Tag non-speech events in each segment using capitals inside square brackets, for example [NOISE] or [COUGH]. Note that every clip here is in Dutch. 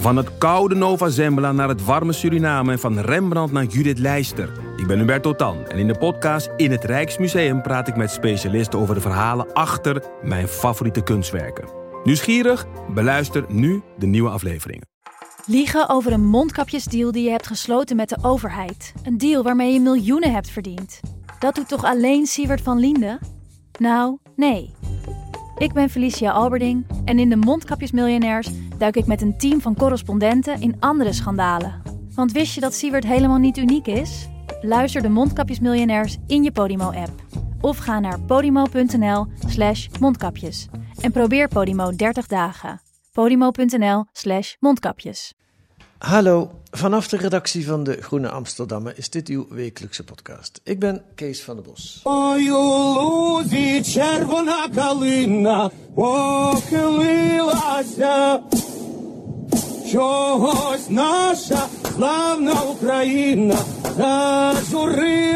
Van het koude Nova Zembla naar het warme Suriname en van Rembrandt naar Judith Leister. Ik ben Hubert Totan en in de podcast In het Rijksmuseum praat ik met specialisten over de verhalen achter mijn favoriete kunstwerken. Nieuwsgierig? Beluister nu de nieuwe afleveringen. Liegen over een mondkapjesdeal die je hebt gesloten met de overheid. Een deal waarmee je miljoenen hebt verdiend. Dat doet toch alleen Siewert van Liende? Nou, nee. Ik ben Felicia Alberding en in de Mondkapjesmiljonairs duik ik met een team van correspondenten in andere schandalen. Want wist je dat Siewert helemaal niet uniek is? Luister de Mondkapjesmiljonairs in je Podimo-app. Of ga naar podimo.nl slash mondkapjes. En probeer Podimo 30 dagen. podimo.nl slash mondkapjes. Hallo, vanaf de redactie van de Groene Amsterdammer is dit uw wekelijkse podcast. Ik ben Kees van der Bos. Ой, у лузі червона калина похилилася. Чогось наша славна Україна зажурилася.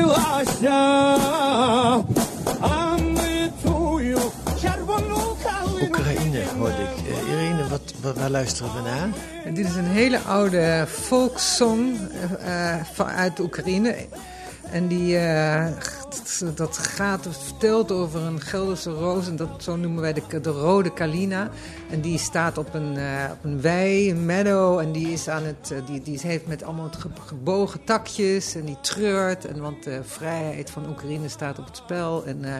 А ми тую червону калину. Oekraïne hoorde ik. Eh, Irene, wat, wat, waar luisteren we naar? Dit is een hele oude folksong eh, eh, van- uit Oekraïne. En die, eh, dat gaat, vertelt over een Gelderse roos. En dat, zo noemen wij de, de rode kalina. En die staat op een, eh, op een wei, een meadow. En die, is aan het, eh, die, die heeft met allemaal ge- gebogen takjes. En die treurt. En, want de vrijheid van Oekraïne staat op het spel. En... eh,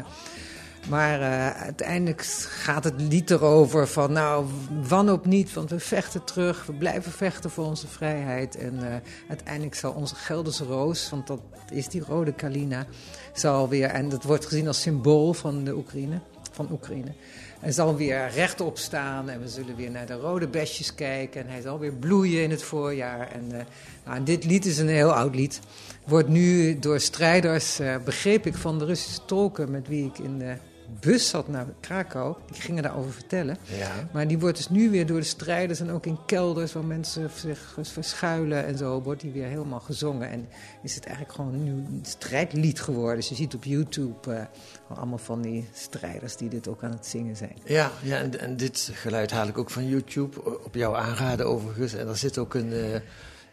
maar eh, uiteindelijk gaat het lied erover van, nou, wanhoop niet, want we vechten terug, we blijven vechten voor onze vrijheid. En eh, uiteindelijk zal onze Gelderse roos, want dat is die rode kalina, zal weer, en dat wordt gezien als symbool van de Oekraïne, van Oekraïne. Hij zal weer rechtop staan en we zullen weer naar de rode besjes kijken. En hij zal weer bloeien in het voorjaar. En, eh, nou, en dit lied is een heel oud lied. Wordt nu door strijders, begreep ik van de Russische tolken met wie ik in de bus zat naar Krakau. Die gingen daarover vertellen. Ja. Maar die wordt dus nu weer door de strijders en ook in kelders waar mensen zich verschuilen en zo, wordt die weer helemaal gezongen. En is het eigenlijk gewoon nu een strijdlied geworden. Dus je ziet op YouTube eh, allemaal van die strijders die dit ook aan het zingen zijn. Ja, ja en, en dit geluid haal ik ook van YouTube, op jouw aanraden overigens. En er zit ook een, eh,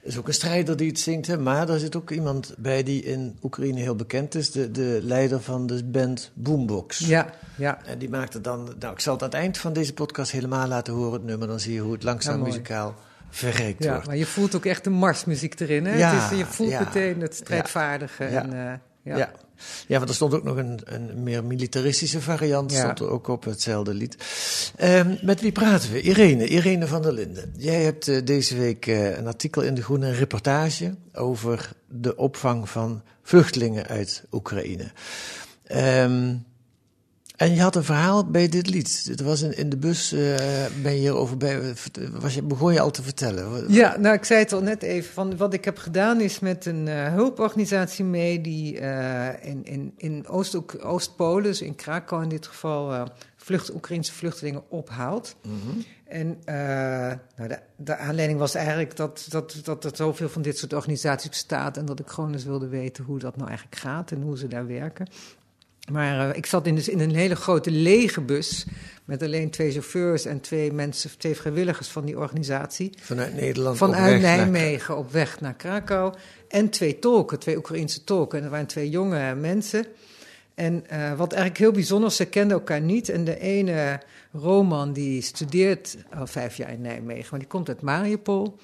is ook een strijder die het zingt, hè, maar er zit ook iemand bij die in Oekraïne heel bekend is. De, de leider van de band Boombox. Ja, ja. En die maakte dan, nou ik zal het aan het eind van deze podcast helemaal laten horen, het nummer. Dan zie je hoe het langzaam Ja, muzikaal verrijkt Ja, wordt. maar je voelt ook echt de marsmuziek erin. Hè? Ja, het is, je voelt ja. meteen het strijdvaardige. En, eh, ja. Ja. want er stond ook nog een, een meer militaristische variant, Ja. stond er ook op hetzelfde lied. Ehm, met wie praten we? Irene, Irene van der Linden. Jij hebt eh, deze week eh, een artikel in De Groene, een reportage over de opvang van vluchtelingen uit Oekraïne. Ehm, en je had een verhaal bij dit lied. Het was in, in de bus, eh, ben je hierover bij, was je, begon je al te vertellen. Ja, nou, ik zei het al net even. Van, wat ik heb gedaan is met een eh, hulporganisatie mee die eh, in, in, in Oost- Oost-Polen, dus in Krakau in dit geval, vlucht, Oekraïnse vluchtelingen ophaalt. En eh, nou, de, de aanleiding was eigenlijk dat, dat, dat er zoveel van dit soort organisaties bestaat en dat ik gewoon eens wilde weten hoe dat nou eigenlijk gaat en hoe ze daar werken. Maar eh, ik zat in, dus in een hele grote lege bus met alleen twee chauffeurs en twee mensen, twee vrijwilligers van die organisatie. Vanuit Nederland op Vanuit naar- Nijmegen op weg naar Krakau. En twee tolken, twee Oekraïense tolken. En er waren twee jonge mensen. En eh, wat eigenlijk heel bijzonder ze kenden elkaar niet. En de ene, Roman, die studeert al vijf jaar in Nijmegen, maar die komt uit Mariupol.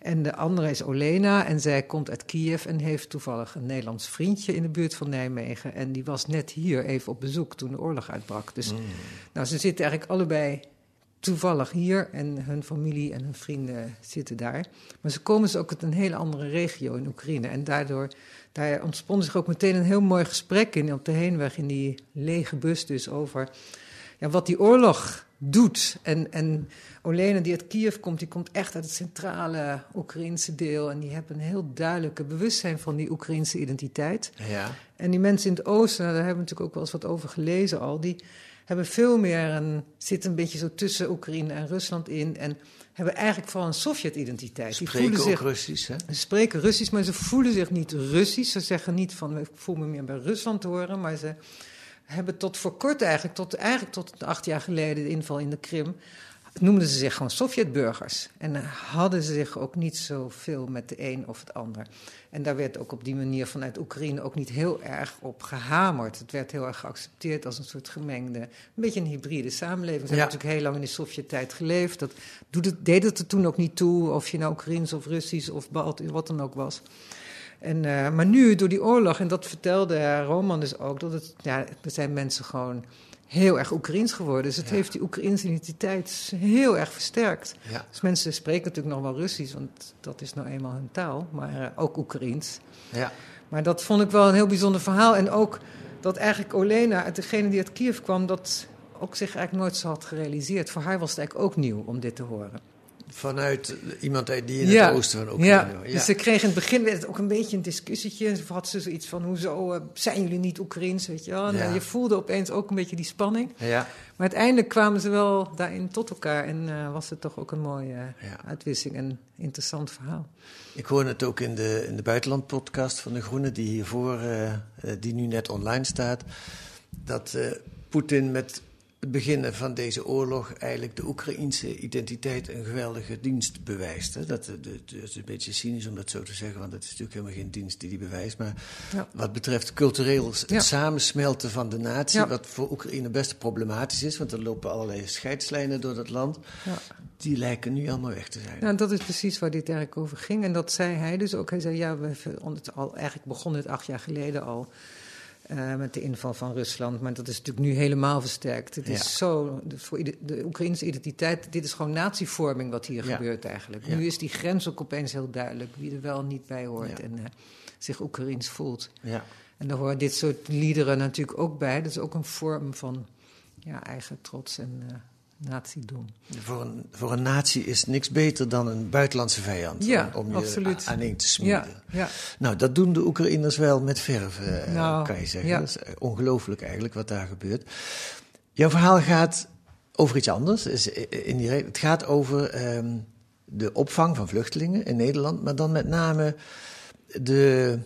En de andere is Olena en zij komt uit Kiev en heeft toevallig een Nederlands vriendje in de buurt van Nijmegen. En die was net hier even op bezoek toen de oorlog uitbrak. Dus nou, ze zitten eigenlijk allebei toevallig hier en hun familie en hun vrienden zitten daar. Maar ze komen dus ook uit een hele andere regio in Oekraïne. En daardoor daar ontspon zich ook meteen een heel mooi gesprek in op de heenweg in die lege bus dus over ja, wat die oorlog doet. En, en Olena die uit Kiev komt, die komt echt uit het centrale Oekraïnse deel. En die hebben een heel duidelijke bewustzijn van die Oekraïnse identiteit. Ja. En die mensen in het oosten, nou, daar hebben we natuurlijk ook wel eens wat over gelezen al, die hebben veel meer een, zitten een beetje zo tussen Oekraïne en Rusland in en hebben eigenlijk vooral een Sovjet-identiteit. Die Spreken voelen ook zich, Russisch, hè? ze spreken Russisch, maar ze voelen zich niet Russisch. Ze zeggen niet van, ik voel me meer bij Rusland horen, maar ze hebben tot voor kort eigenlijk, tot, eigenlijk tot acht jaar geleden de inval in de Krim, noemden ze zich gewoon Sovjetburgers. En hadden ze zich ook niet zoveel met de een of het ander. En daar werd ook op die manier vanuit Oekraïne ook niet heel erg op gehamerd. Het werd heel erg geaccepteerd als een soort gemengde, een beetje een hybride samenleving. Ze Ja. hebben natuurlijk heel lang in de Sovjet-tijd geleefd. Dat doet het, deed het er toen ook niet toe of je nou Oekraïens of Russisch of Balt, wat dan ook was. En, eh, maar nu, door die oorlog, en dat vertelde Roman dus ook, dat het, ja, er zijn mensen gewoon heel erg Oekraïens geworden. Dus het Ja. heeft die Oekraïnse identiteit heel erg versterkt. Ja. Dus mensen spreken natuurlijk nog wel Russisch, want dat is nou eenmaal hun taal, maar eh, ook Oekraïens. Ja. Maar dat vond ik wel een heel bijzonder verhaal. En ook dat eigenlijk Olena, degene die uit Kiev kwam, dat ook zich eigenlijk nooit zo had gerealiseerd. Voor haar was het eigenlijk ook nieuw om dit te horen. Vanuit iemand die in het oosten van Oekraïne ja. Dus ze kreeg in het begin werd het ook een beetje een discussietje. En had ze zoiets van, hoezo eh, zijn jullie niet Oekraïens, weet je wel? En Ja. eh, je voelde opeens ook een beetje die spanning. ja. Maar uiteindelijk kwamen ze wel daarin tot elkaar. En eh, was het toch ook een mooie uitwisseling en interessant verhaal. Ik hoorde het ook in de, in de buitenlandpodcast van De Groene, die hiervoor, die nu net online staat. Dat Poetin met het beginnen van deze oorlog eigenlijk de Oekraïense identiteit een geweldige dienst bewijst. Hè. Dat, is een beetje cynisch om dat zo te zeggen, want het is natuurlijk helemaal geen dienst die die bewijst. Maar Ja. wat betreft cultureel het Ja. samensmelten van de natie, Ja. wat voor Oekraïne best problematisch is, want er lopen allerlei scheidslijnen door dat land, die lijken nu allemaal weg te zijn. Nou, dat is precies waar dit eigenlijk over ging. En dat zei hij dus ook. Hij zei, ja, we hebben het al, eigenlijk begon het acht jaar geleden al. Eh, met de inval van Rusland. Maar dat is natuurlijk nu helemaal versterkt. Het is zo, de, voor de Oekraïnse identiteit, dit is gewoon natievorming wat hier Ja. gebeurt eigenlijk. Ja. Nu is die grens ook opeens heel duidelijk. Wie er wel niet bij hoort en eh, zich Oekraïens voelt. Ja. En daar horen dit soort liederen natuurlijk ook bij. Dat is ook een vorm van ja, eigen trots en eh natiedoem. Voor een, voor een natie is niks beter dan een buitenlandse vijand. Ja, om, om je absoluut. a- aaneen te smeden. Ja, ja. Nou, dat doen de Oekraïners wel met verf, eh, Nou, kan je zeggen. Dat is eh, ongelooflijk eigenlijk wat daar gebeurt. Jouw verhaal gaat over iets anders. Is in die, het gaat over ehm, de opvang van vluchtelingen in Nederland, maar dan met name de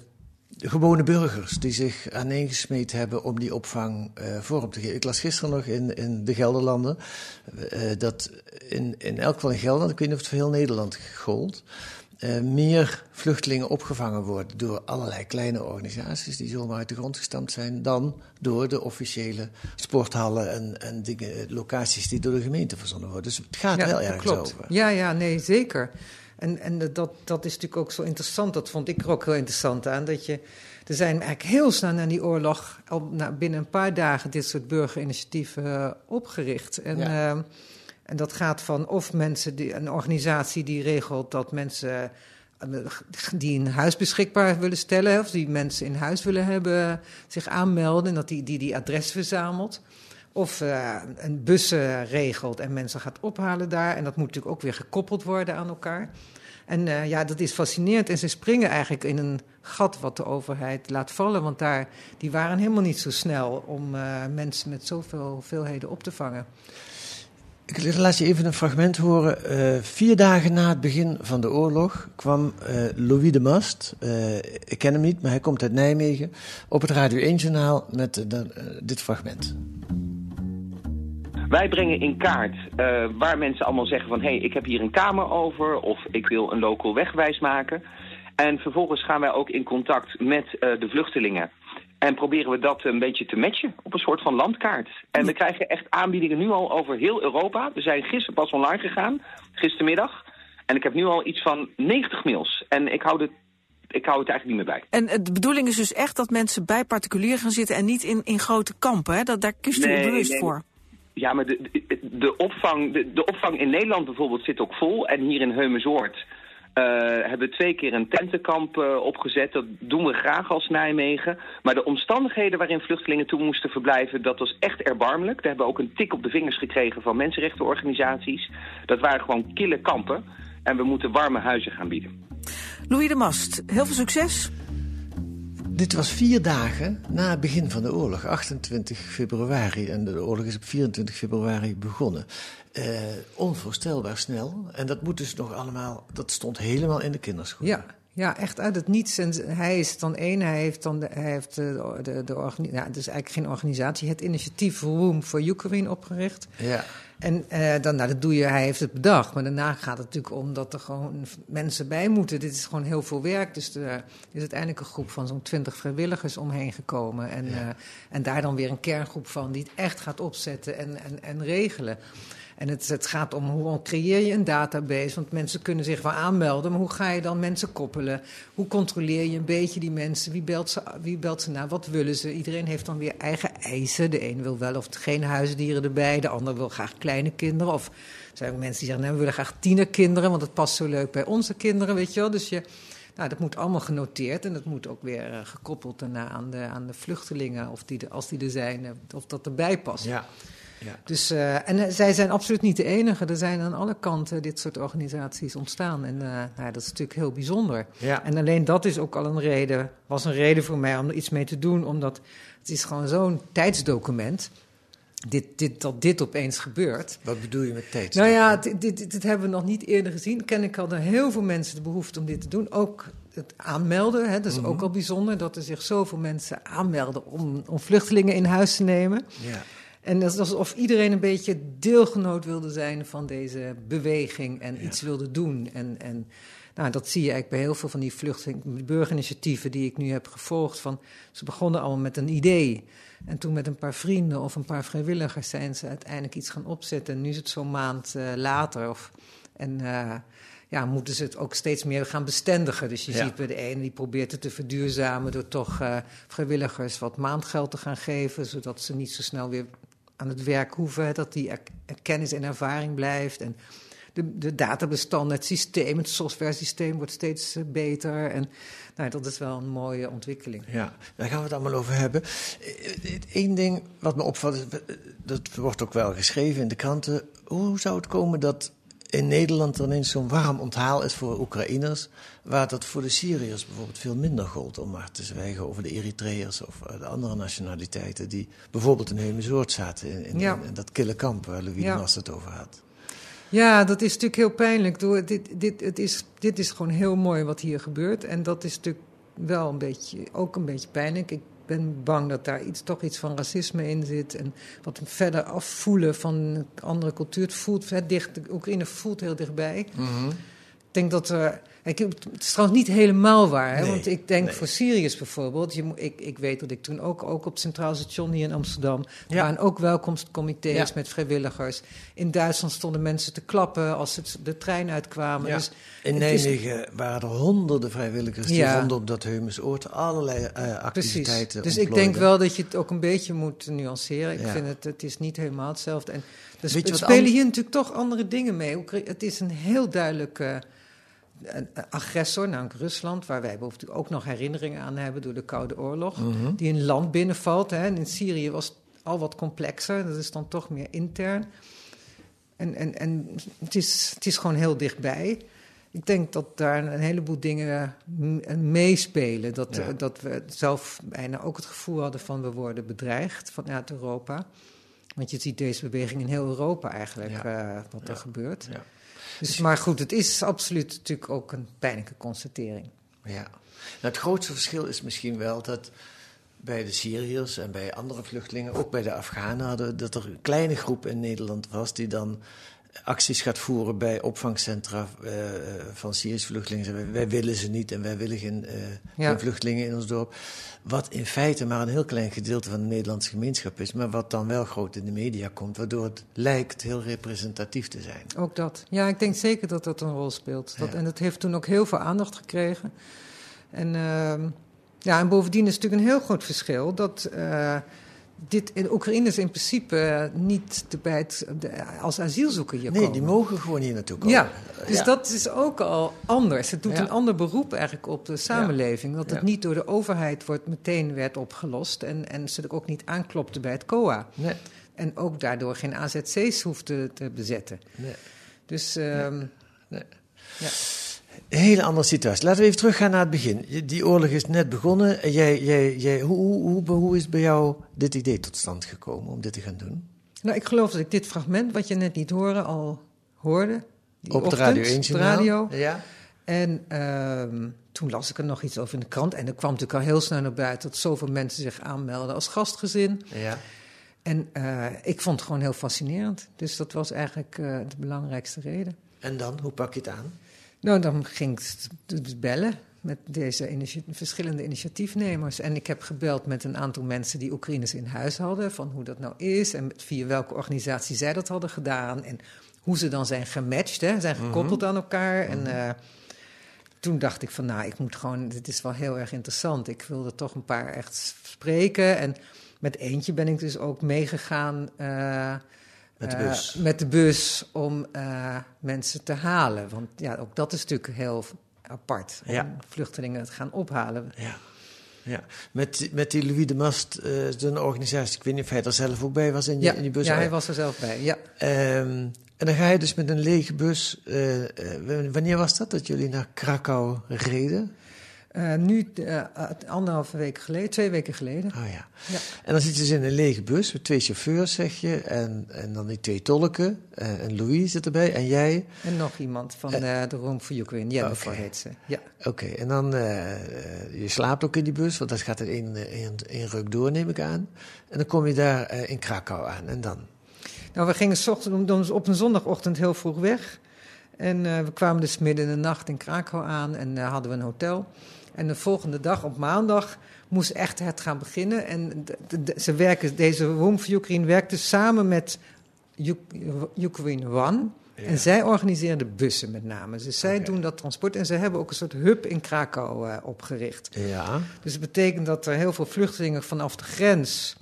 gewone burgers die zich aaneengesmeed hebben om die opvang eh, vorm te geven. Ik las gisteren nog in, in de Gelderlanden eh, dat in, in elk geval in Gelderland, ik weet niet of het voor heel Nederland gold, eh, meer vluchtelingen opgevangen worden door allerlei kleine organisaties die zomaar uit de grond gestampt zijn, dan door de officiële sporthallen en, en dingen, locaties die door de gemeente verzonnen worden. Dus het gaat wel ergens klopt. over. Ja, ja, nee, zeker. En, en dat, dat is natuurlijk ook zo interessant. Dat vond ik er ook heel interessant aan. Dat je, er zijn eigenlijk heel snel na die oorlog, al na, binnen een paar dagen, dit soort burgerinitiatieven eh, opgericht. En, Ja. ehm, en dat gaat van of mensen, die, een organisatie die regelt dat mensen eh, die een huis beschikbaar willen stellen, of die mensen in huis willen hebben, zich aanmelden en dat die die, die adres verzamelt. Of eh, een bus eh, regelt en mensen gaat ophalen daar. En dat moet natuurlijk ook weer gekoppeld worden aan elkaar. En eh, ja, dat is fascinerend. En ze springen eigenlijk in een gat wat de overheid laat vallen. Want daar, die waren helemaal niet zo snel om eh, mensen met zoveel hoeveelheden op te vangen. Ik laat je even een fragment horen. Eh, vier dagen na het begin van de oorlog kwam Louis de Mast, ik ken hem niet, maar hij komt uit Nijmegen, op het Radio 1-journaal met dit fragment. Wij brengen in kaart eh, waar mensen allemaal zeggen van... hé, hey, ik heb hier een kamer over of ik wil een local wegwijs maken. En vervolgens gaan wij ook in contact met eh, de vluchtelingen. En proberen we dat een beetje te matchen op een soort van landkaart. En we krijgen echt aanbiedingen nu al over heel Europa. We zijn gisteren pas online gegaan, gistermiddag. En ik heb nu al iets van 90 mails. En ik hou het, ik hou het eigenlijk niet meer bij. En de bedoeling is dus echt dat mensen bij particulier gaan zitten en niet in, in grote kampen. Hè? Dat, daar kiest u Nee, bewust nee. voor. Ja, maar de, de, opvang, de, de opvang in Nederland bijvoorbeeld zit ook vol. En hier in Heumenzoord eh, hebben we twee keer een tentenkamp eh, opgezet. Dat doen we graag als Nijmegen. Maar de omstandigheden waarin vluchtelingen toe moesten verblijven, dat was echt erbarmelijk. Daar hebben we ook een tik op de vingers gekregen van mensenrechtenorganisaties. Dat waren gewoon kille kampen. En we moeten warme huizen gaan bieden. Louis de Mast, heel veel succes. Dit was vier dagen na het begin van de oorlog, 28 februari. En de oorlog is op 24 februari begonnen. Eh, onvoorstelbaar snel. En dat moet dus nog allemaal, dat stond helemaal in de kinderschoenen. Ja, ja, echt uit het niets. En hij is dan één, hij heeft dan de, hij heeft de, de, de organi- ja, het is eigenlijk geen organisatie, het initiatief Room for Ukraine opgericht. Ja. En eh, dan, nou, dat doe je, hij heeft het bedacht. Maar daarna gaat het natuurlijk om dat er gewoon mensen bij moeten. Dit is gewoon heel veel werk. Dus er is uiteindelijk een groep van zo'n twintig vrijwilligers omheen gekomen. En, eh, en daar dan weer een kerngroep van die het echt gaat opzetten en, en, en regelen. En het, het gaat om hoe creëer je een database. Want mensen kunnen zich wel aanmelden, maar hoe ga je dan mensen koppelen? Hoe controleer je een beetje die mensen? Wie belt ze, wie belt ze naar? Wat willen ze? Iedereen heeft dan weer eigen eisen. De een wil wel of geen huisdieren erbij, de ander wil graag kleine kinderen. Of er zijn ook mensen die zeggen, nou, we willen graag tienerkinderen, want het past zo leuk bij onze kinderen, weet je wel. Dus je, nou, dat moet allemaal genoteerd en dat moet ook weer uh, gekoppeld daarna aan de, aan de vluchtelingen, of die als die er zijn, uh, of dat erbij past. Ja. Ja. Dus, uh, en zij zijn absoluut niet de enige. Er zijn aan alle kanten dit soort organisaties ontstaan. En uh, nou, dat is natuurlijk heel bijzonder. Ja. En alleen dat is ook al een reden, was een reden voor mij om er iets mee te doen. Omdat het is gewoon zo'n tijdsdocument. Dit, dit, dat dit opeens gebeurt. Wat bedoel je met tijd? Nou ja, dit, dit, dit, hebben we nog niet eerder gezien. Ken ik hadden heel veel mensen de behoefte om dit te doen. Ook het aanmelden, hè, dat is mm -hmm. ook al bijzonder. Dat er zich zoveel mensen aanmelden om, om vluchtelingen in huis te nemen. Ja. En het is alsof iedereen een beetje deelgenoot wilde zijn van deze beweging en ja. iets wilde doen. En, en nou, dat zie je eigenlijk bij heel veel van die vluchteling, burgerinitiatieven die ik nu heb gevolgd. Van, ze begonnen allemaal met een idee. En toen met een paar vrienden of een paar vrijwilligers zijn ze uiteindelijk iets gaan opzetten. En nu is het zo'n maand uh, later. Of, en uh, ja, moeten ze het ook steeds meer gaan bestendigen. Dus je ja. ziet bij de ene die probeert het te verduurzamen door toch uh, vrijwilligers wat maandgeld te gaan geven. Zodat ze niet zo snel weer aan het werk hoeven, dat die er, kennis en ervaring blijft. En de, de databestanden, het systeem, het software-systeem wordt steeds uh, beter. En nou, dat is wel een mooie ontwikkeling. Ja, daar gaan we het allemaal over hebben. Eén ding wat me opvalt, dat wordt ook wel geschreven in de kranten. Hoe zou het komen dat in Nederland dan eens zo'n warm onthaal is voor Oekraïners, waar dat voor de Syriërs bijvoorbeeld veel minder gold, om maar te zwijgen over de Eritreërs of de andere nationaliteiten die bijvoorbeeld in Heumensoort zaten, in, in, ja. in, dat kille kamp waar Louis Ja. Nas het over had. Ja, dat is natuurlijk heel pijnlijk. Door, dit, dit, het is, dit is gewoon heel mooi wat hier gebeurt. En dat is natuurlijk wel een beetje, ook een beetje pijnlijk. Ik ben bang dat daar iets, toch iets van racisme in zit. En wat verder afvoelen van een andere cultuur. Het voelt het dicht, Oekraïne voelt heel dichtbij. Ik denk dat er. Ik, het is trouwens niet helemaal waar. Hè? Nee, want ik denk nee. voor Syriërs bijvoorbeeld. Je, ik, ik weet dat ik toen ook, ook op het Centraal Station hier in Amsterdam. Er Ja. waren ook welkomstcomité's Ja. met vrijwilligers. In Duitsland stonden mensen te klappen als het, de trein uitkwamen. Ja. Dus In is- Nijmegen waren er honderden vrijwilligers die vonden op dat Heumensoord allerlei eh, activiteiten Precies. Dus ik denk wel dat je het ook een beetje moet nuanceren. Ik vind het, het is niet helemaal hetzelfde. En er je er spelen hier natuurlijk toch andere dingen mee. Het is een heel duidelijke agressor, namelijk Rusland, waar wij bijvoorbeeld ook nog herinneringen aan hebben door de Koude Oorlog, Mhm. die een land binnenvalt. Hè. En in Syrië was het al wat complexer, dat is dan toch meer intern. En, en, en het, is, het is gewoon heel dichtbij. Ik denk dat daar een heleboel dingen m- meespelen. Dat, Ja. eh, dat we zelf bijna ook het gevoel hadden van we worden bedreigd vanuit Europa. Want je ziet deze beweging in heel Europa eigenlijk, Ja. eh, wat Ja. er gebeurt. Ja. Dus, maar goed, het is absoluut natuurlijk ook een pijnlijke constatering. Ja. Nou, het grootste verschil is misschien wel dat bij de Syriërs en bij andere vluchtelingen, ook bij de Afghanen, hadden, dat er een kleine groep in Nederland was die dan acties gaat voeren bij opvangcentra eh, van Syrische vluchtelingen. Wij willen ze niet en wij willen geen, eh, Ja. geen vluchtelingen in ons dorp. Wat in feite maar een heel klein gedeelte van de Nederlandse gemeenschap is, maar wat dan wel groot in de media komt, waardoor het lijkt heel representatief te zijn. Ook dat. Ja, ik denk zeker dat dat een rol speelt. Dat, Ja. En dat heeft toen ook heel veel aandacht gekregen. En, ehm, ja, en bovendien is natuurlijk een heel groot verschil dat eh, dit in Oekraïne is in principe niet bij het, de- als asielzoeker hier Nee, komen. die mogen gewoon hier naartoe komen. Ja, dus Ja. dat is ook al anders. Het doet Ja. een ander beroep eigenlijk op de samenleving. Dat het niet door de overheid wordt meteen werd opgelost. En, en ze ook niet aanklopte bij het COA. Nee, En ook daardoor geen AZC's hoefde te bezetten. nee. Dus ehm, Nee. ja. Een hele andere situatie. Laten we even teruggaan naar het begin. Die oorlog is net begonnen. En jij, jij, jij, hoe, hoe, hoe, hoe is bij jou dit idee tot stand gekomen om dit te gaan doen? Nou, ik geloof dat ik dit fragment, wat je net niet hoorde, al hoorde. Die Op de Radio 1 op de journaal? radio. Ja. En ehm, toen las ik er nog iets over in de krant. En er kwam natuurlijk al heel snel naar buiten dat zoveel mensen zich aanmelden als gastgezin. ja. En eh, ik vond het gewoon heel fascinerend. Dus dat was eigenlijk eh, de belangrijkste reden. En dan, hoe pak je het aan? Nou, dan ging ik dus bellen met deze initi verschillende initiatiefnemers. En ik heb gebeld met een aantal mensen die Oekraïners in huis hadden, van hoe dat nou is en via welke organisatie zij dat hadden gedaan. En hoe ze dan zijn gematcht, hè, zijn gekoppeld aan elkaar. En uh, toen dacht ik van, nou, ik moet gewoon, dit is wel heel erg interessant. Ik wilde toch een paar echt spreken. En met eentje ben ik dus ook meegegaan. Uh, met de bus? Uh, met de bus om mensen te halen. Want ja, ook dat is natuurlijk heel apart. Om Ja. vluchtelingen te gaan ophalen. Ja. Ja, met, met die Louis de Mast, uh, een organisatie, ik weet niet of hij er zelf ook bij was in, die- Ja, in die bus. ja, hij was er zelf bij. Ja. Ehm, en dan ga je dus met een lege bus. eh, eh, wanneer was dat dat jullie naar Krakau reden? Eh, nu, eh, anderhalve week geleden, twee weken geleden. Oh ja. Ja. En dan zit je dus in een lege bus met twee chauffeurs, zeg je. En, en dan die twee tolken. eh, en Louis zit erbij. En jij. En nog iemand van de Room for Ukraine, Jennifer heet ze. Ja. Oké, en dan. je slaapt ook in die bus, want dat gaat in één, één, één ruk door, neem ik aan. En dan kom je daar in Krakau aan. En dan? Nou, we gingen ochtend- op een zondagochtend heel vroeg weg. En we kwamen dus midden in de nacht in Krakau aan en hadden we een hotel. En de volgende dag, op maandag, moest echt het gaan beginnen. En de- de- de- ze werken, deze Room for Ukraine werkte samen met Uk- Ukraine One. En zij organiseren de bussen met name. Dus zij doen dat transport. En ze hebben ook een soort hub in Krakau eh, opgericht. Ja. Dus het betekent dat er heel veel vluchtelingen vanaf de grens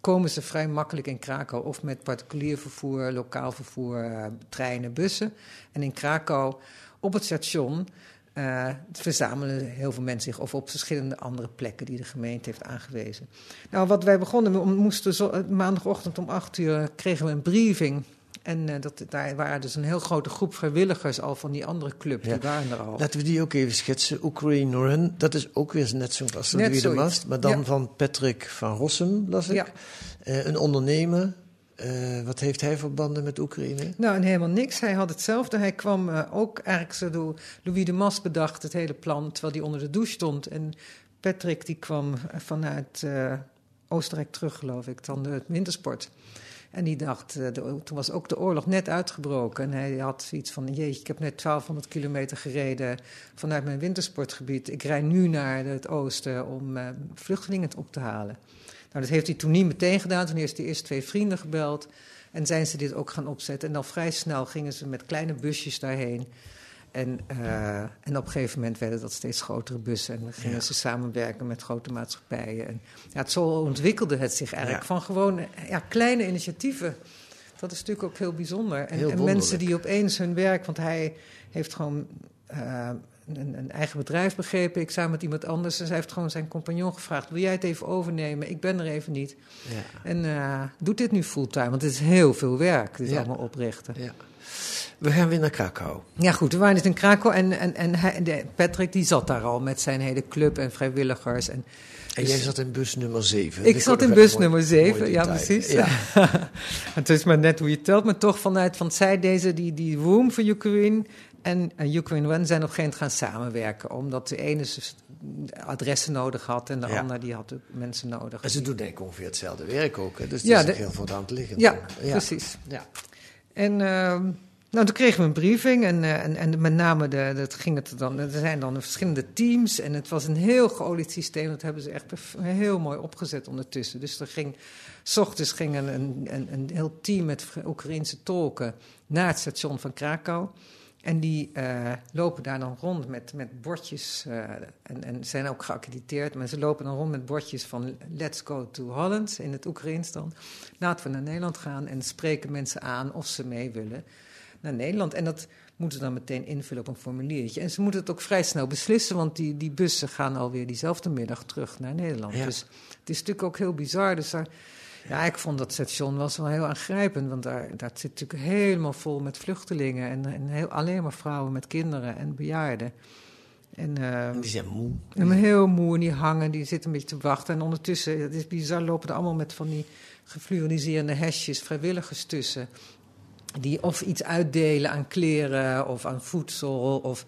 komen ze vrij makkelijk in Krakau. Of met particulier vervoer, lokaal vervoer, eh, treinen, bussen. En in Krakau op het station eh, verzamelen heel veel mensen zich. Of op verschillende andere plekken die de gemeente heeft aangewezen. Nou, wat wij begonnen, we moesten zo, eh, maandagochtend om acht uur kregen we een briefing. En eh, dat, daar waren dus een heel grote groep vrijwilligers al van die andere club. Ja. Die waren er al. Laten we die ook even schetsen. Ukraine Run, dat is ook weer net zo'n Net Louis de. Mast. Maar dan Ja. van Patrick van Rossum, las ik. Ja. Een ondernemer. Eh, wat heeft hij voor banden met Oekraïne? Nou, helemaal niks. Hij had hetzelfde. Hij kwam eh, ook zo door Louis de Mas bedacht het hele plan terwijl hij onder de douche stond. En Patrick die kwam vanuit eh, Oostenrijk terug, geloof ik, dan de wintersport. En die dacht, toen was ook de oorlog net uitgebroken. En hij had zoiets van, jeetje, ik heb net 1200 kilometer gereden vanuit mijn wintersportgebied. Ik rij nu naar het oosten om vluchtelingen op te halen. Nou, dat heeft hij toen niet meteen gedaan. Toen heeft hij eerst twee vrienden gebeld. En zijn ze dit ook gaan opzetten. En dan vrij snel gingen ze met kleine busjes daarheen. En, eh, en op een gegeven moment werden dat steeds grotere bussen. En dan gingen Ja. ze samenwerken met grote maatschappijen. En ja, het, zo ontwikkelde het zich eigenlijk. Ja. Van gewoon ja, kleine initiatieven. Dat is natuurlijk ook heel bijzonder. En, Heel en mensen die opeens hun werk... Want hij heeft gewoon eh, een, een eigen bedrijf begrepen. Ik samen met iemand anders. En zij heeft gewoon zijn compagnon gevraagd... wil jij het even overnemen? Ik ben er even niet. Ja. En eh doet dit nu fulltime? Want het is heel veel werk, dit Ja. allemaal oprichten. ja. We gaan weer naar Krakau. Ja, goed, we waren dus in Krakau en, en, en hij, de, Patrick die zat daar al met zijn hele club en vrijwilligers. En, En Dus- jij zat in bus nummer 7. ik zat in bus nummer 7, ja precies. precies. Ja. [LAUGHS] het is maar net hoe je telt, maar toch vanuit van zij deze, die, die Room voor Ukraine en uh, Ukraine One zijn op een gegeven moment gaan samenwerken. Omdat de ene adressen nodig had en de Ja. ander die had ook mensen nodig. En ze doen denk ik ongeveer hetzelfde werk ook. Hè? Dus het Ja, is de- heel voor de hand liggend. Ja, dan. precies. Ja. En ehm, nou, toen kregen we een briefing en, eh, en, en met name de, dat ging het dan, er zijn dan verschillende teams en het was een heel geolied systeem. Dat hebben ze echt heel mooi opgezet ondertussen. Dus er ging, s ochtends ging een, een, een, een heel team met Oekraïnse tolken naar het station van Krakau. En die eh, lopen daar dan rond met, met bordjes. eh, en, en zijn ook geaccrediteerd. Maar ze lopen dan rond met bordjes van Let's go to Holland. In het Oekraïens dan. Laten we naar Nederland gaan. En spreken mensen aan of ze mee willen naar Nederland. En dat moeten ze dan meteen invullen op een formuliertje. En ze moeten het ook vrij snel beslissen. Want die, die bussen gaan alweer diezelfde middag terug naar Nederland. Ja. Dus het is natuurlijk ook heel bizar. Dus daar, ja, ik vond dat station was wel heel aangrijpend. Want daar, daar zit natuurlijk helemaal vol met vluchtelingen. En, en heel, alleen maar vrouwen met kinderen en bejaarden. En, eh, En die zijn moe. en heel moe en die hangen, die zitten een beetje te wachten. En ondertussen, het is bizar, lopen er allemaal met van die gefluoriseerde hesjes, vrijwilligers tussen. Die of iets uitdelen aan kleren of aan voedsel of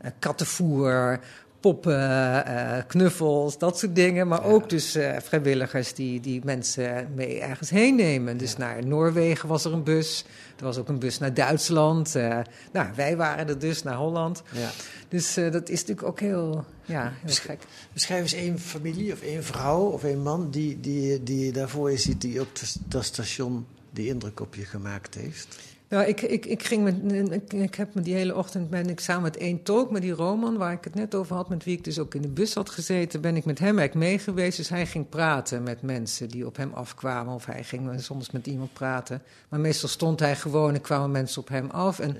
eh, kattenvoer. Poppen, eh, knuffels, dat soort dingen. Maar ook dus eh, vrijwilligers die, die mensen mee ergens heen nemen. Dus naar Noorwegen was er een bus. Er was ook een bus naar Duitsland. Eh, nou, wij waren er dus naar Holland. Ja. Dus eh, dat is natuurlijk ook heel, ja, heel gek. Beschrijf eens één familie of één vrouw of één man die, die, die je daarvoor je ziet, die op dat station die indruk op je gemaakt heeft. Nou, ik, ik, ik, ging met, ik, ik heb me die hele ochtend ben ik samen met één tolk, met die Roman, waar ik het net over had, met wie ik dus ook in de bus had gezeten, ben ik met hem eigenlijk mee geweest. Dus hij ging praten met mensen die op hem afkwamen, of hij ging soms met iemand praten. Maar meestal stond hij gewoon en kwamen mensen op hem af. En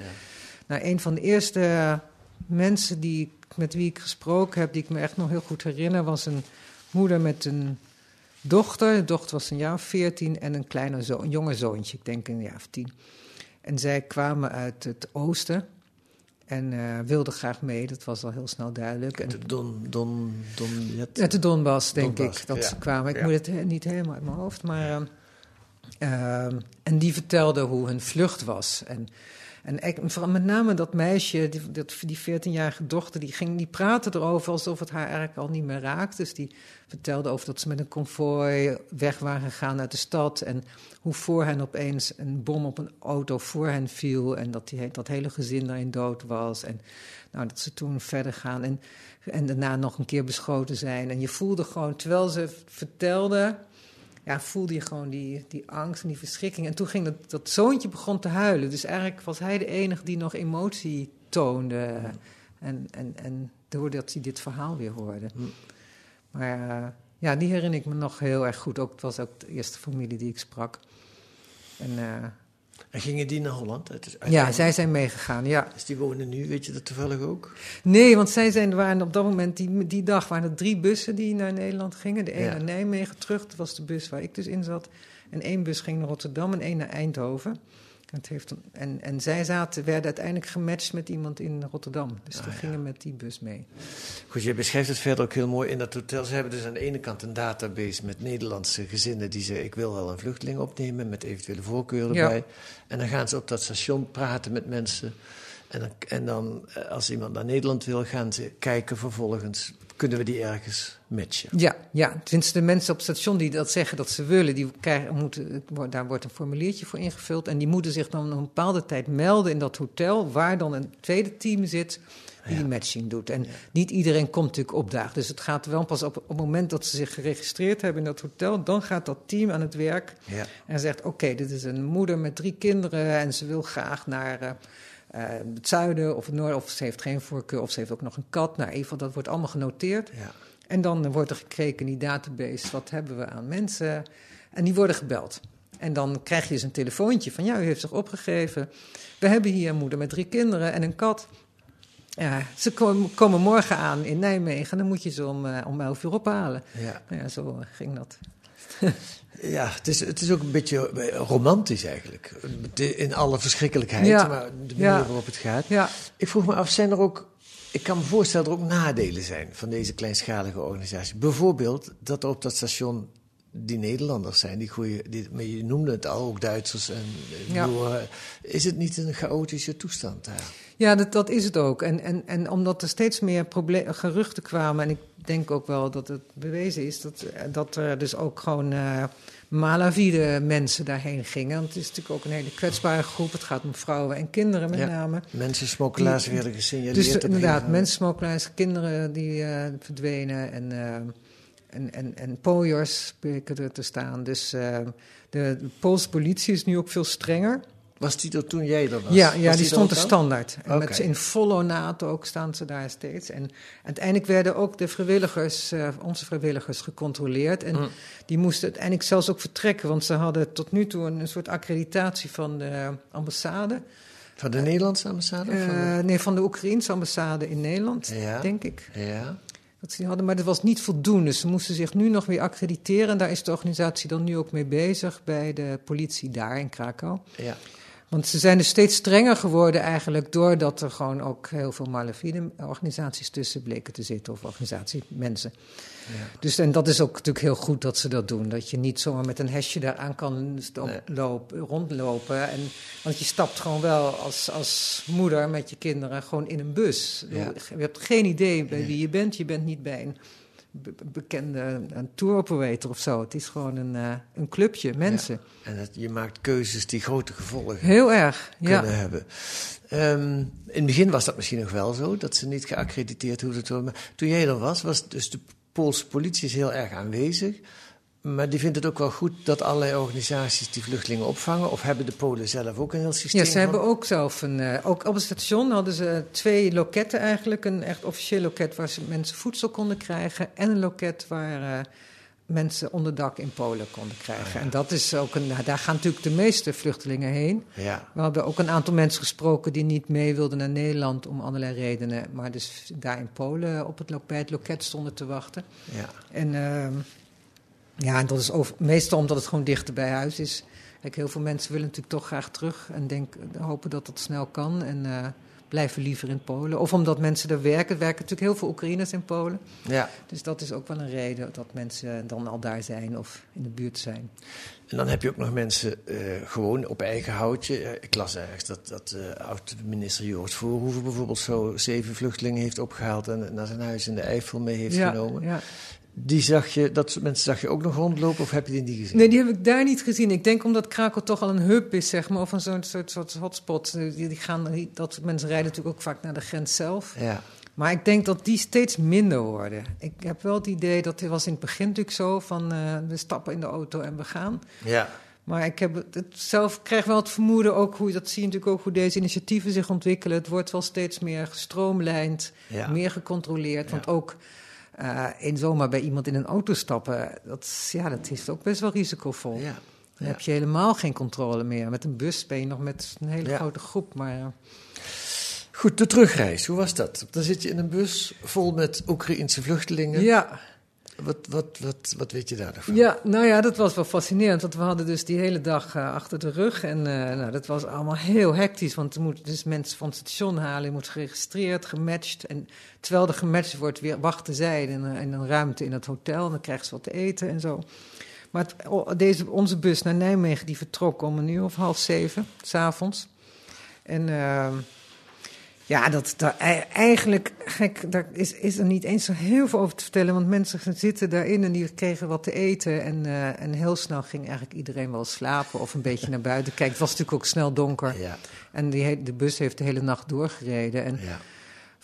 nou, een van de eerste mensen die, met wie ik gesproken heb, die ik me echt nog heel goed herinner, was een moeder met een dochter. De dochter was een jaar of veertien en een kleine zo, een jonge zoontje, ik denk een jaar of tien. En zij kwamen uit het oosten en eh, wilden graag mee, dat was al heel snel duidelijk. En, De Don, Don, Don, Jet. uit de Donbass, denk Donbass, ik, dat ja. ze kwamen. Ik Ja. moet het he- niet helemaal uit mijn hoofd, maar... ehm, ehm, en die vertelde hoe hun vlucht was. En, en vooral met name dat meisje, die, die 14-jarige dochter, die, ging, die praatte erover alsof het haar eigenlijk al niet meer raakt. Dus die vertelde over dat ze met een konvooi weg waren gegaan uit de stad. En hoe voor hen opeens een bom op een auto voor hen viel. En dat die, dat hele gezin daarin dood was. En nou, dat ze toen verder gaan. En, en daarna nog een keer beschoten zijn. En je voelde gewoon, terwijl ze vertelde, ja, voelde je gewoon die, die angst en die verschrikking. En toen ging dat, dat zoontje begon te huilen. Dus eigenlijk was hij de enige die nog emotie toonde. En, en, en doordat hij dit verhaal weer hoorde. Maar eh, ja, die herinner ik me nog heel erg goed. Ook, het was ook de eerste familie die ik sprak. En eh, En gingen die naar Holland? Het is ja, zij zijn meegegaan, ja. Dus die wonen nu, weet je dat toevallig ook? Nee, want zij zijn, waren op dat moment, die, die dag waren er drie bussen die naar Nederland gingen. De een Ja. naar Nijmegen terug, dat was de bus waar ik dus in zat. En één bus ging naar Rotterdam en één naar Eindhoven. Het heeft, een- en, en zij zaten, werden uiteindelijk gematcht met iemand in Rotterdam. Dus Ah, die ja. gingen met die bus mee. Goed, je beschrijft het verder ook heel mooi in dat hotel. Ze hebben dus aan de ene kant een database met Nederlandse gezinnen die zeggen: Ik wil wel een vluchteling opnemen met eventuele voorkeuren Ja. erbij. En dan gaan ze op dat station praten met mensen. En dan, en dan, eh, als iemand naar Nederland wil, gaan ze kijken vervolgens: kunnen we die ergens matchen? Ja, ja, tenminste de mensen op het station die dat zeggen dat ze willen, die krijgen, moeten, daar wordt een formuliertje voor ingevuld. En die moeten zich dan een bepaalde tijd melden in dat hotel, waar dan een tweede team zit die die matching doet. En niet iedereen komt natuurlijk opdagen. Dus het gaat wel pas op, op het moment dat ze zich geregistreerd hebben in dat hotel, dan gaat dat team aan het werk Ja. en zegt: Oké, dit is een moeder met drie kinderen en ze wil graag naar. eh, eh, het zuiden of het noorden, of ze heeft geen voorkeur, of ze heeft ook nog een kat. Nou, geval, dat wordt allemaal genoteerd. Ja. En dan wordt er gekeken in die database, wat hebben we aan mensen? En die worden gebeld. En dan krijg je dus een telefoontje van, ja, u heeft zich opgegeven. We hebben hier een moeder met drie kinderen en een kat. Ja, ze komen, morgen aan in Nijmegen en dan moet je ze om, eh, om 11 uur ophalen. Ja. Nou ja, zo ging dat. [LAUGHS] Ja, het is, het is ook een beetje eh, romantisch eigenlijk. In alle verschrikkelijkheid, Ja. maar de manier Ja. waarop het gaat. Ja, Ik vroeg me af, zijn er ook... Ik kan me voorstellen dat er ook nadelen zijn van deze kleinschalige organisatie. Bijvoorbeeld dat er op dat station die Nederlanders zijn, die goeie, die, maar je noemde het al, ook Duitsers. En, Ja. bedoel, is het niet een chaotische toestand daar? Ja, dat, dat is het ook. En, en, en omdat er steeds meer geruchten kwamen, en ik denk ook wel dat het bewezen is, dat, dat er dus ook gewoon eh malavide mensen daarheen gingen. Want het is natuurlijk ook een hele kwetsbare groep. Het gaat om vrouwen en kinderen met Ja. name. Mensensmokkelaars werden gesignaleerd. Dus inderdaad, mensensmokkelaars, kinderen die eh, verdwenen en, eh, en, en, en bleken er te staan. Dus eh, de, de Poolse politie is nu ook veel strenger. Was die er toen jij er was? Ja, Was ja die stond er standaard. En met in volle ornaat ook staan ze daar steeds. En uiteindelijk werden ook de vrijwilligers, eh, onze vrijwilligers, gecontroleerd. En Mm. die moesten uiteindelijk zelfs ook vertrekken, want ze hadden tot nu toe een, een soort accreditatie van de ambassade. Van de Nederlandse ambassade? of van de- Eh, nee, van de Oekraïense ambassade in Nederland, Ja. denk ik. Ja. Ze hadden, maar dat was niet voldoende. Ze moesten zich nu nog weer accrediteren. En daar is de organisatie dan nu ook mee bezig bij de politie daar in Krakau. ja. Want ze zijn dus steeds strenger geworden eigenlijk doordat er gewoon ook heel veel malafide organisaties tussen bleken te zitten of organisaties, mensen. Ja. Dus en dat is ook natuurlijk heel goed dat ze dat doen. Dat je niet zomaar met een hesje daaraan kan Nee. lopen, rondlopen. En, want je stapt gewoon wel als, als moeder met je kinderen gewoon in een bus. Ja. Je hebt geen idee bij wie je bent. Je bent niet bij een bekende een tour operator of zo. Het is gewoon een, eh, een clubje mensen. En dat, je maakt keuzes die grote gevolgen Heel erg, ja. kunnen hebben. Ehm, in het begin was dat misschien nog wel zo, dat ze niet geaccrediteerd hoefden te worden. Maar toen jij er was, was dus de Poolse politie is heel erg aanwezig. Maar die vindt het ook wel goed dat allerlei organisaties die vluchtelingen opvangen. Of hebben de Polen zelf ook een heel systeem? Ja, ze van- hebben ook zelf een. eh, ook op het station hadden ze twee loketten eigenlijk. Een echt officieel loket waar ze mensen voedsel konden krijgen. En een loket waar eh, mensen onderdak in Polen konden krijgen. En dat is ook een. nou, daar gaan natuurlijk de meeste vluchtelingen heen. Ja, We hebben ook een aantal mensen gesproken die niet mee wilden naar Nederland om allerlei redenen. Maar dus daar in Polen op het, bij het loket stonden te wachten. ja. En ehm, ja, en dat is over, meestal omdat het gewoon dichter bij huis is. Kijk, heel veel mensen willen natuurlijk toch graag terug en denk, hopen dat dat snel kan. En eh, blijven liever in Polen. Of omdat mensen er werken. Er werken natuurlijk heel veel Oekraïners in Polen. ja. Dus dat is ook wel een reden dat mensen dan al daar zijn of in de buurt zijn. En dan heb je ook nog mensen eh, gewoon op eigen houtje. Ik las ergens dat, dat eh, oud-minister Joost Voorhoeven bijvoorbeeld zo zeven vluchtelingen heeft opgehaald en naar zijn huis in de Eifel mee heeft genomen. ja. Die zag je, dat soort mensen zag je ook nog rondlopen of heb je die niet gezien? Nee, die heb ik daar niet gezien. Ik denk omdat Krakow toch al een hub is, zeg maar, of een soort, soort, soort hotspot. Die, die gaan, dat soort mensen rijden natuurlijk ook vaak naar de grens zelf. Ja, Maar ik denk dat die steeds minder worden. Ik heb wel het idee dat dit was in het begin natuurlijk zo van eh, we stappen in de auto en we gaan. ja, Maar ik heb het, het zelf krijg wel het vermoeden ook hoe dat zie je natuurlijk ook hoe deze initiatieven zich ontwikkelen. Het wordt wel steeds meer gestroomlijnd, ja. meer gecontroleerd. Want ook eh, in zomaar bij iemand in een auto stappen, dat, is- ja, dat is ook best wel risicovol. ja. Dan heb je helemaal geen controle meer. Met een bus ben je nog met een hele grote groep. Maar eh, Goed, de terugreis, hoe was dat? Dan zit je in een bus vol met Oekraïense vluchtelingen. ja, Wat, wat, wat, wat weet je daar? Ja, nou ja, dat was wel fascinerend. Want we hadden dus die hele dag eh, achter de rug. En eh, nou, dat was allemaal heel hectisch. Want er moeten dus mensen van het station halen. Je moet geregistreerd, gematcht. En terwijl er gematcht wordt, weer wachten zij in een, in een ruimte in het hotel. En dan krijgen ze wat te eten en zo. Maar deze, onze bus naar Nijmegen die vertrok om een uur of half zeven, s'avonds. En ehm, ja, dat, dat, ei- eigenlijk, gek, daar is, is er niet eens zo heel veel over te vertellen. Want mensen zitten daarin en die kregen wat te eten. En, eh, en heel snel ging eigenlijk iedereen wel slapen of een beetje naar buiten kijken. Het was natuurlijk ook snel donker. Ja, En die, de bus heeft de hele nacht doorgereden. En ja.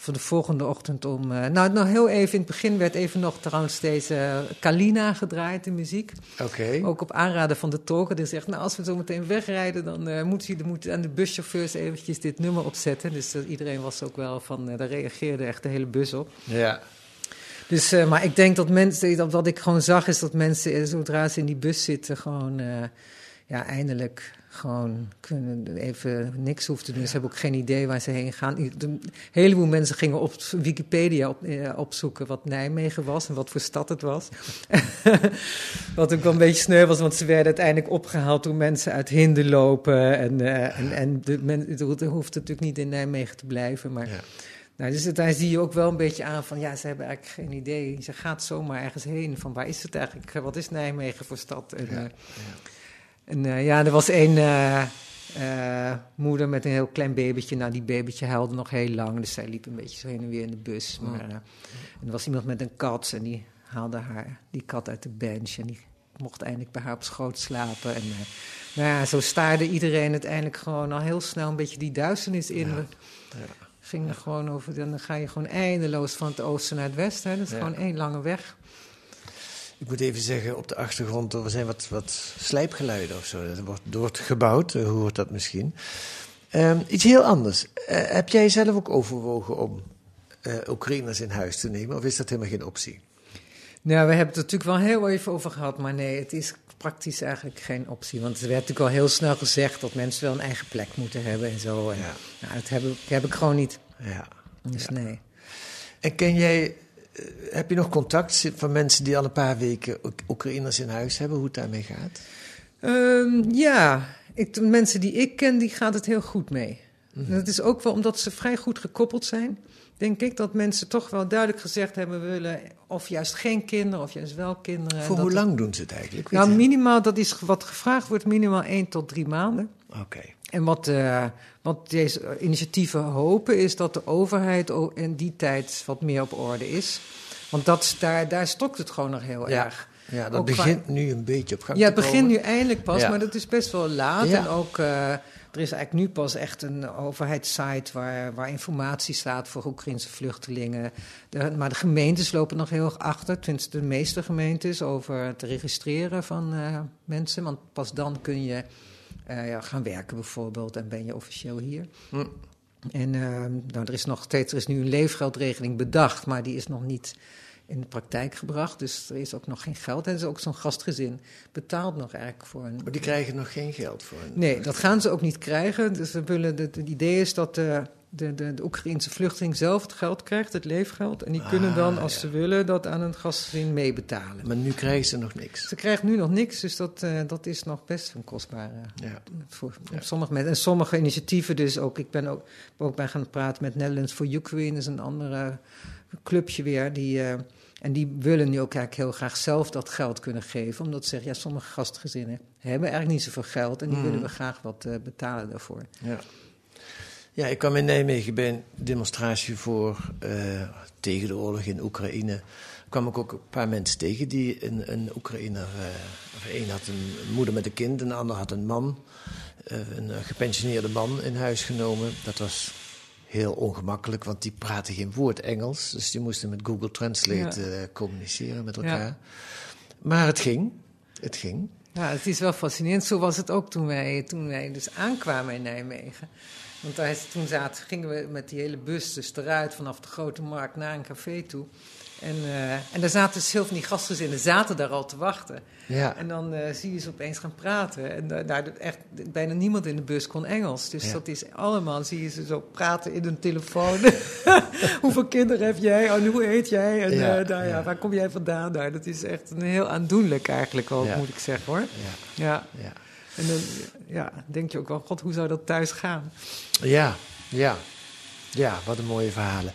Voor de volgende ochtend om... eh, nou, nou, heel even, in het begin werd even nog trouwens deze Kalina gedraaid, de muziek. Oké. Ook op aanraden van de tolken. Die zegt, nou, als we zo meteen wegrijden... dan eh moeten jullie moeten aan de buschauffeurs eventjes dit nummer opzetten. Dus eh, iedereen was ook wel van... daar reageerde echt de hele bus op. Ja, Dus, maar ik denk dat mensen... Dat, wat ik gewoon zag is dat mensen, zodra ze in die bus zitten... gewoon, ja, eindelijk gewoon kunnen even niks hoeven te doen. Ze hebben ook geen idee waar ze heen gaan. Een heleboel mensen gingen op Wikipedia op, eh, opzoeken wat Nijmegen was en wat voor stad het was. [LAUGHS] wat ook wel een beetje sneu was, want ze werden uiteindelijk opgehaald door mensen uit Hinden lopen. En, eh, en, en de men, het hoeft natuurlijk niet in Nijmegen te blijven, maar... ja. Nou, dus daar zie je ook wel een beetje aan van, ja, ze hebben eigenlijk geen idee. Ze gaat zomaar ergens heen van, waar is het eigenlijk? Wat is Nijmegen voor stad? En, Ja, eh, en eh, ja, er was één eh, eh, moeder met een heel klein babytje. Nou, die babytje huilde nog heel lang, dus zij liep een beetje zo heen en weer in de bus. Maar, en er was iemand met een kat en die haalde haar, die kat uit de bench. En die mocht eindelijk bij haar op schoot slapen. En nou ja, zo staarde iedereen uiteindelijk gewoon al heel snel een beetje die duisternis in. We gingen gewoon over, dan ga je gewoon eindeloos van het oosten naar het westen. Hè. Dat is Ja. gewoon één lange weg. Ik moet even zeggen, op de achtergrond er zijn wat, wat slijpgeluiden of zo. Er wordt, wordt gebouwd, u hoort dat misschien. Ehm, iets heel anders. Eh, heb jij zelf ook overwogen om eh Oekraïners in huis te nemen? Of is dat helemaal geen optie? Nou, we hebben het er natuurlijk wel heel even over gehad, maar nee, het is praktisch eigenlijk geen optie. Want er werd natuurlijk al heel snel gezegd dat mensen wel een eigen plek moeten hebben en zo. En, Ja. nou, dat heb, ik- heb ik gewoon niet. Ja. Dus Ja. nee. En ken jij, eh, heb je nog contact van mensen die al een paar weken Oek- Oekraïners in huis hebben, hoe het daarmee gaat? Ehm, ja, ik, de mensen die ik ken, die gaat het heel goed mee. Mhm. Dat is ook wel omdat ze vrij goed gekoppeld zijn. Denk ik dat mensen toch wel duidelijk gezegd hebben: we willen of juist geen kinderen of juist wel kinderen. Voor hoe lang doen ze het eigenlijk? Nou, minimaal, dat is wat gevraagd wordt, minimaal 1 tot 3 maanden. Oké. En wat, eh, wat deze initiatieven hopen, is dat de overheid in die tijd wat meer op orde is. Want dat, daar, daar stokt het gewoon nog heel Ja. erg. Ja, dat Ook qua- begint nu een beetje op gang Ja, het te begint nu komen. eindelijk pas, Ja. maar dat is best wel laat. Ja. En ook, eh, er is eigenlijk nu pas echt een overheidssite waar, waar informatie staat voor Oekraïnse vluchtelingen. De- maar de gemeentes lopen nog heel erg achter, tenminste de meeste gemeentes, over het registreren van eh, mensen. Want pas dan kun je ja, gaan werken bijvoorbeeld en ben je officieel hier. Hm. En eh, nou, er is nog steeds, er is nu een leefgeldregeling bedacht, maar die is nog niet in de praktijk gebracht. Dus er is ook nog geen geld. En is ook zo'n gastgezin betaalt nog eigenlijk voor een. Maar die krijgen nog geen geld voor. Een... Nee, dat gaan ze ook niet krijgen. Dus we willen, het idee is dat de, de, de, de Oekraïnse vluchteling zelf het geld krijgt, het leefgeld. En die kunnen dan, Ah, als ja. ze willen, dat aan een gastgezin meebetalen. Maar nu krijgen ze nog niks. Ze krijgt nu nog niks, dus dat, eh, dat is nog best een kostbare Ja. voor Ja. sommige mensen. En sommige initiatieven dus ook. Ik ben ook, ook bij gaan praten met Netherlands for Ukraine, is een andere clubje weer. Die, eh, en die willen nu ook eigenlijk heel graag zelf dat geld kunnen geven. Omdat ze zeggen, ja, sommige gastgezinnen hebben eigenlijk niet zoveel geld. En die Mhm. willen we graag wat eh, betalen daarvoor. Ja. Ja, ik kwam in Nijmegen bij een demonstratie voor, eh, tegen de oorlog in Oekraïne. kwam ik ook een paar mensen tegen die een, een Oekraïner... eh, of een had een moeder met een kind, een ander had een man. eh, een gepensioneerde man in huis genomen. Dat was heel ongemakkelijk, want die praten geen woord Engels. Dus die moesten met Google Translate communiceren met elkaar. Ja. Maar het ging. Het ging. Ja, het is wel fascinerend. Zo was het ook toen wij, toen wij dus aankwamen in Nijmegen. Want daar, toen zaten, gingen we met die hele bus dus eruit vanaf de Grote Markt naar een café toe. En, eh, en daar zaten dus heel veel van die gastgezinnen zaten daar al te wachten. Ja. En dan eh, zie je ze opeens gaan praten. En daar echt bijna niemand in de bus kon Engels. Dus Ja. dat is allemaal, zie je ze zo praten in een telefoon. [LAUGHS] Hoeveel kinderen heb jij? En hoe heet jij? En Ja, eh, nou, ja, ja. waar kom jij vandaan? Nou, dat is echt een heel aandoenlijk eigenlijk ook, moet ik zeggen hoor. Ja, Ja, ja. En dan ja, denk je ook wel, god, hoe zou dat thuis gaan? Ja, ja. Ja, wat een mooie verhalen.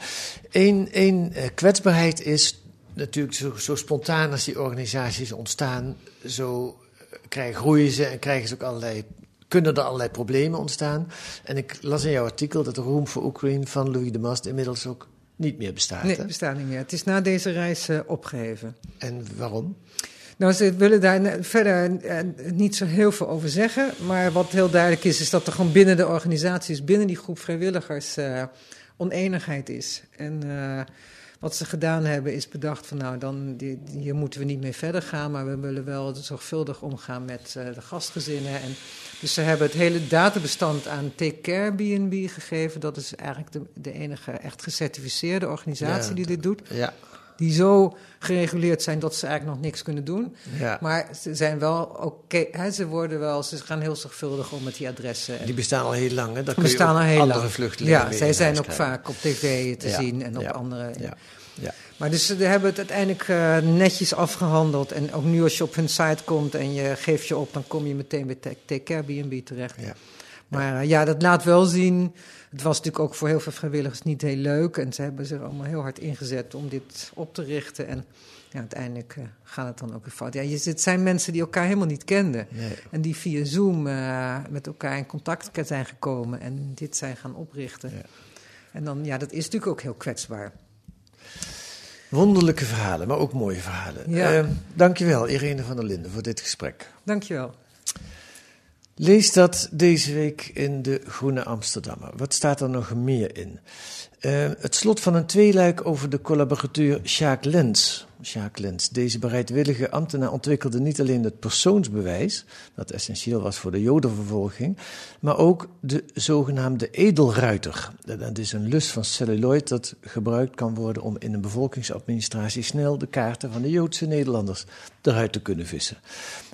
Eén één, eh, kwetsbaarheid is natuurlijk zo, zo spontaan als die organisaties ontstaan, zo eh, krijgen, groeien ze en krijgen ze ook allerlei, kunnen er allerlei problemen ontstaan. En ik las in jouw artikel dat de Room for Ukraine van Louis de Mast inmiddels ook niet meer bestaat. Nee, hè? het bestaat niet meer. Het is na deze reis eh, opgeheven. En waarom? Nou, ze willen daar verder eh, niet zo heel veel over zeggen. Maar wat heel duidelijk is, is dat er gewoon binnen de organisaties, binnen die groep vrijwilligers, eh, oneenigheid is. En eh, wat ze gedaan hebben, is bedacht van nou, dan, die, hier moeten we niet mee verder gaan. Maar we willen wel zorgvuldig omgaan met de gastgezinnen. En, dus ze hebben het hele databestand aan Take Care BNB gegeven. Dat is eigenlijk de, de enige echt gecertificeerde organisatie Ja, die dit doet. Ja, Die zo gereguleerd zijn dat ze eigenlijk nog niks kunnen doen. ja. Maar ze zijn wel oké. hè, ze worden wel, ze gaan heel zorgvuldig om met die adressen. En die bestaan al heel lang. Hè? Kun bestaan al heel andere lang. vluchtelingen Ja, zij zijn ook krijgen. vaak op tv te Ja, zien en op ja, andere. Ja, ja. Maar dus ze hebben het uiteindelijk eh, netjes afgehandeld. En ook nu als je op hun site komt en je geeft je op, dan kom je meteen bij Take B&B terecht. Ja. Maar eh, ja, dat laat wel zien. Het was natuurlijk ook voor heel veel vrijwilligers niet heel leuk. En ze hebben zich allemaal heel hard ingezet om dit op te richten. En ja, uiteindelijk eh, gaat het dan ook weer fout. Ja, je, het zijn mensen die elkaar helemaal niet kenden. Nee. En die via Zoom eh, met elkaar in contact zijn gekomen en dit zijn gaan oprichten. Ja. En dan, ja, dat is natuurlijk ook heel kwetsbaar. Wonderlijke verhalen, maar ook mooie verhalen. Ja. Eh, dankjewel, Irene van der Linden, voor dit gesprek. Dankjewel. Lees dat deze week in de Groene Amsterdammer. Wat staat er nog meer in? Eh, het slot van een tweeluik over de collaborateur Sjaak Lens. Deze bereidwillige ambtenaar ontwikkelde niet alleen het persoonsbewijs, dat essentieel was voor de jodenvervolging, maar ook de zogenaamde edelruiter. Dat is een lus van celluloid dat gebruikt kan worden om in een bevolkingsadministratie snel de kaarten van de Joodse Nederlanders eruit te kunnen vissen.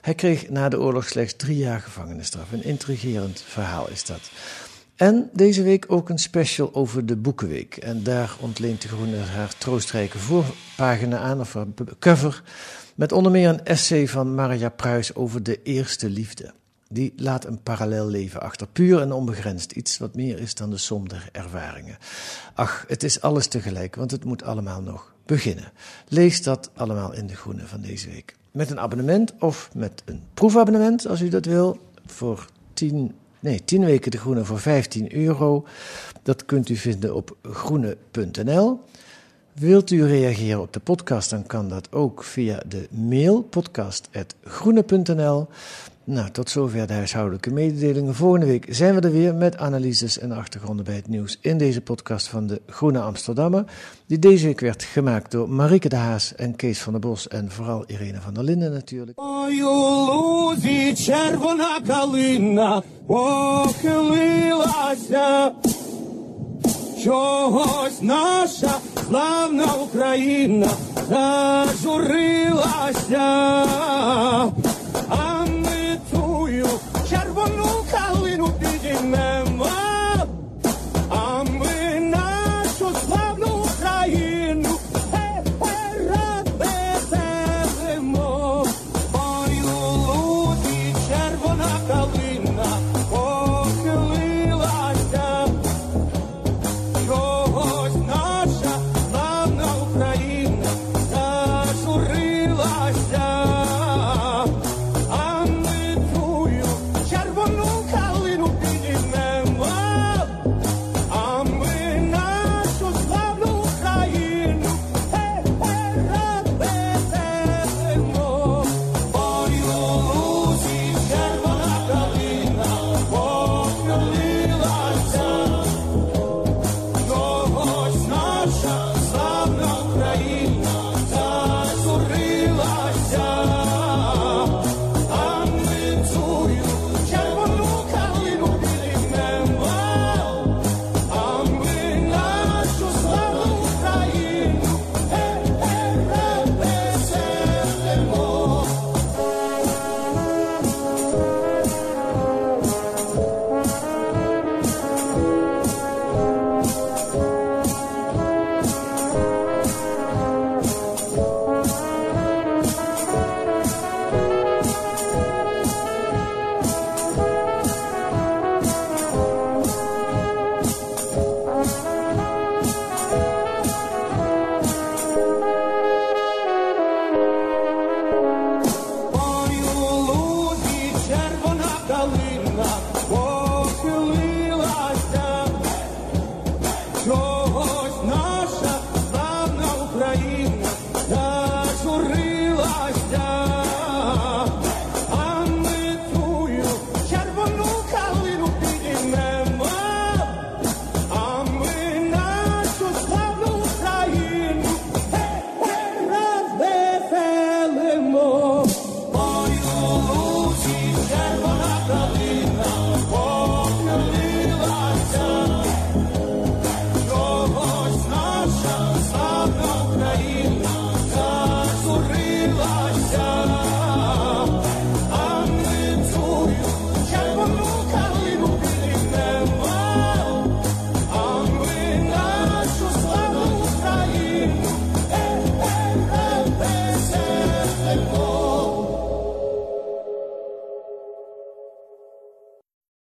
Hij kreeg na de oorlog slechts drie jaar gevangenisstraf. Een intrigerend verhaal is dat. En deze week ook een special over de Boekenweek. En daar ontleent de Groene haar troostrijke voorpagina aan, of haar cover, met onder meer een essay van Marja Pruis over de eerste liefde. Die laat een parallel leven achter, puur en onbegrensd. Iets wat meer is dan de som der ervaringen. Ach, het is alles tegelijk, want het moet allemaal nog beginnen. Lees dat allemaal in de groene van deze week. Met een abonnement of met een proefabonnement, als u dat wil, voor 10, nee, 10 weken de groene voor 15 euro. Dat kunt u vinden op groene.nl. Wilt u reageren op de podcast, dan kan dat ook via de mail podcast.groene.nl. Nou, tot zover de huishoudelijke mededelingen. Volgende week zijn we er weer met analyses en achtergronden bij het nieuws in deze podcast van de Groene Amsterdammer. Die deze week werd gemaakt door Marike de Haas en Kees van der Bos en vooral Irene van der Linden natuurlijk. Чогось наша славна Україна зажурилася.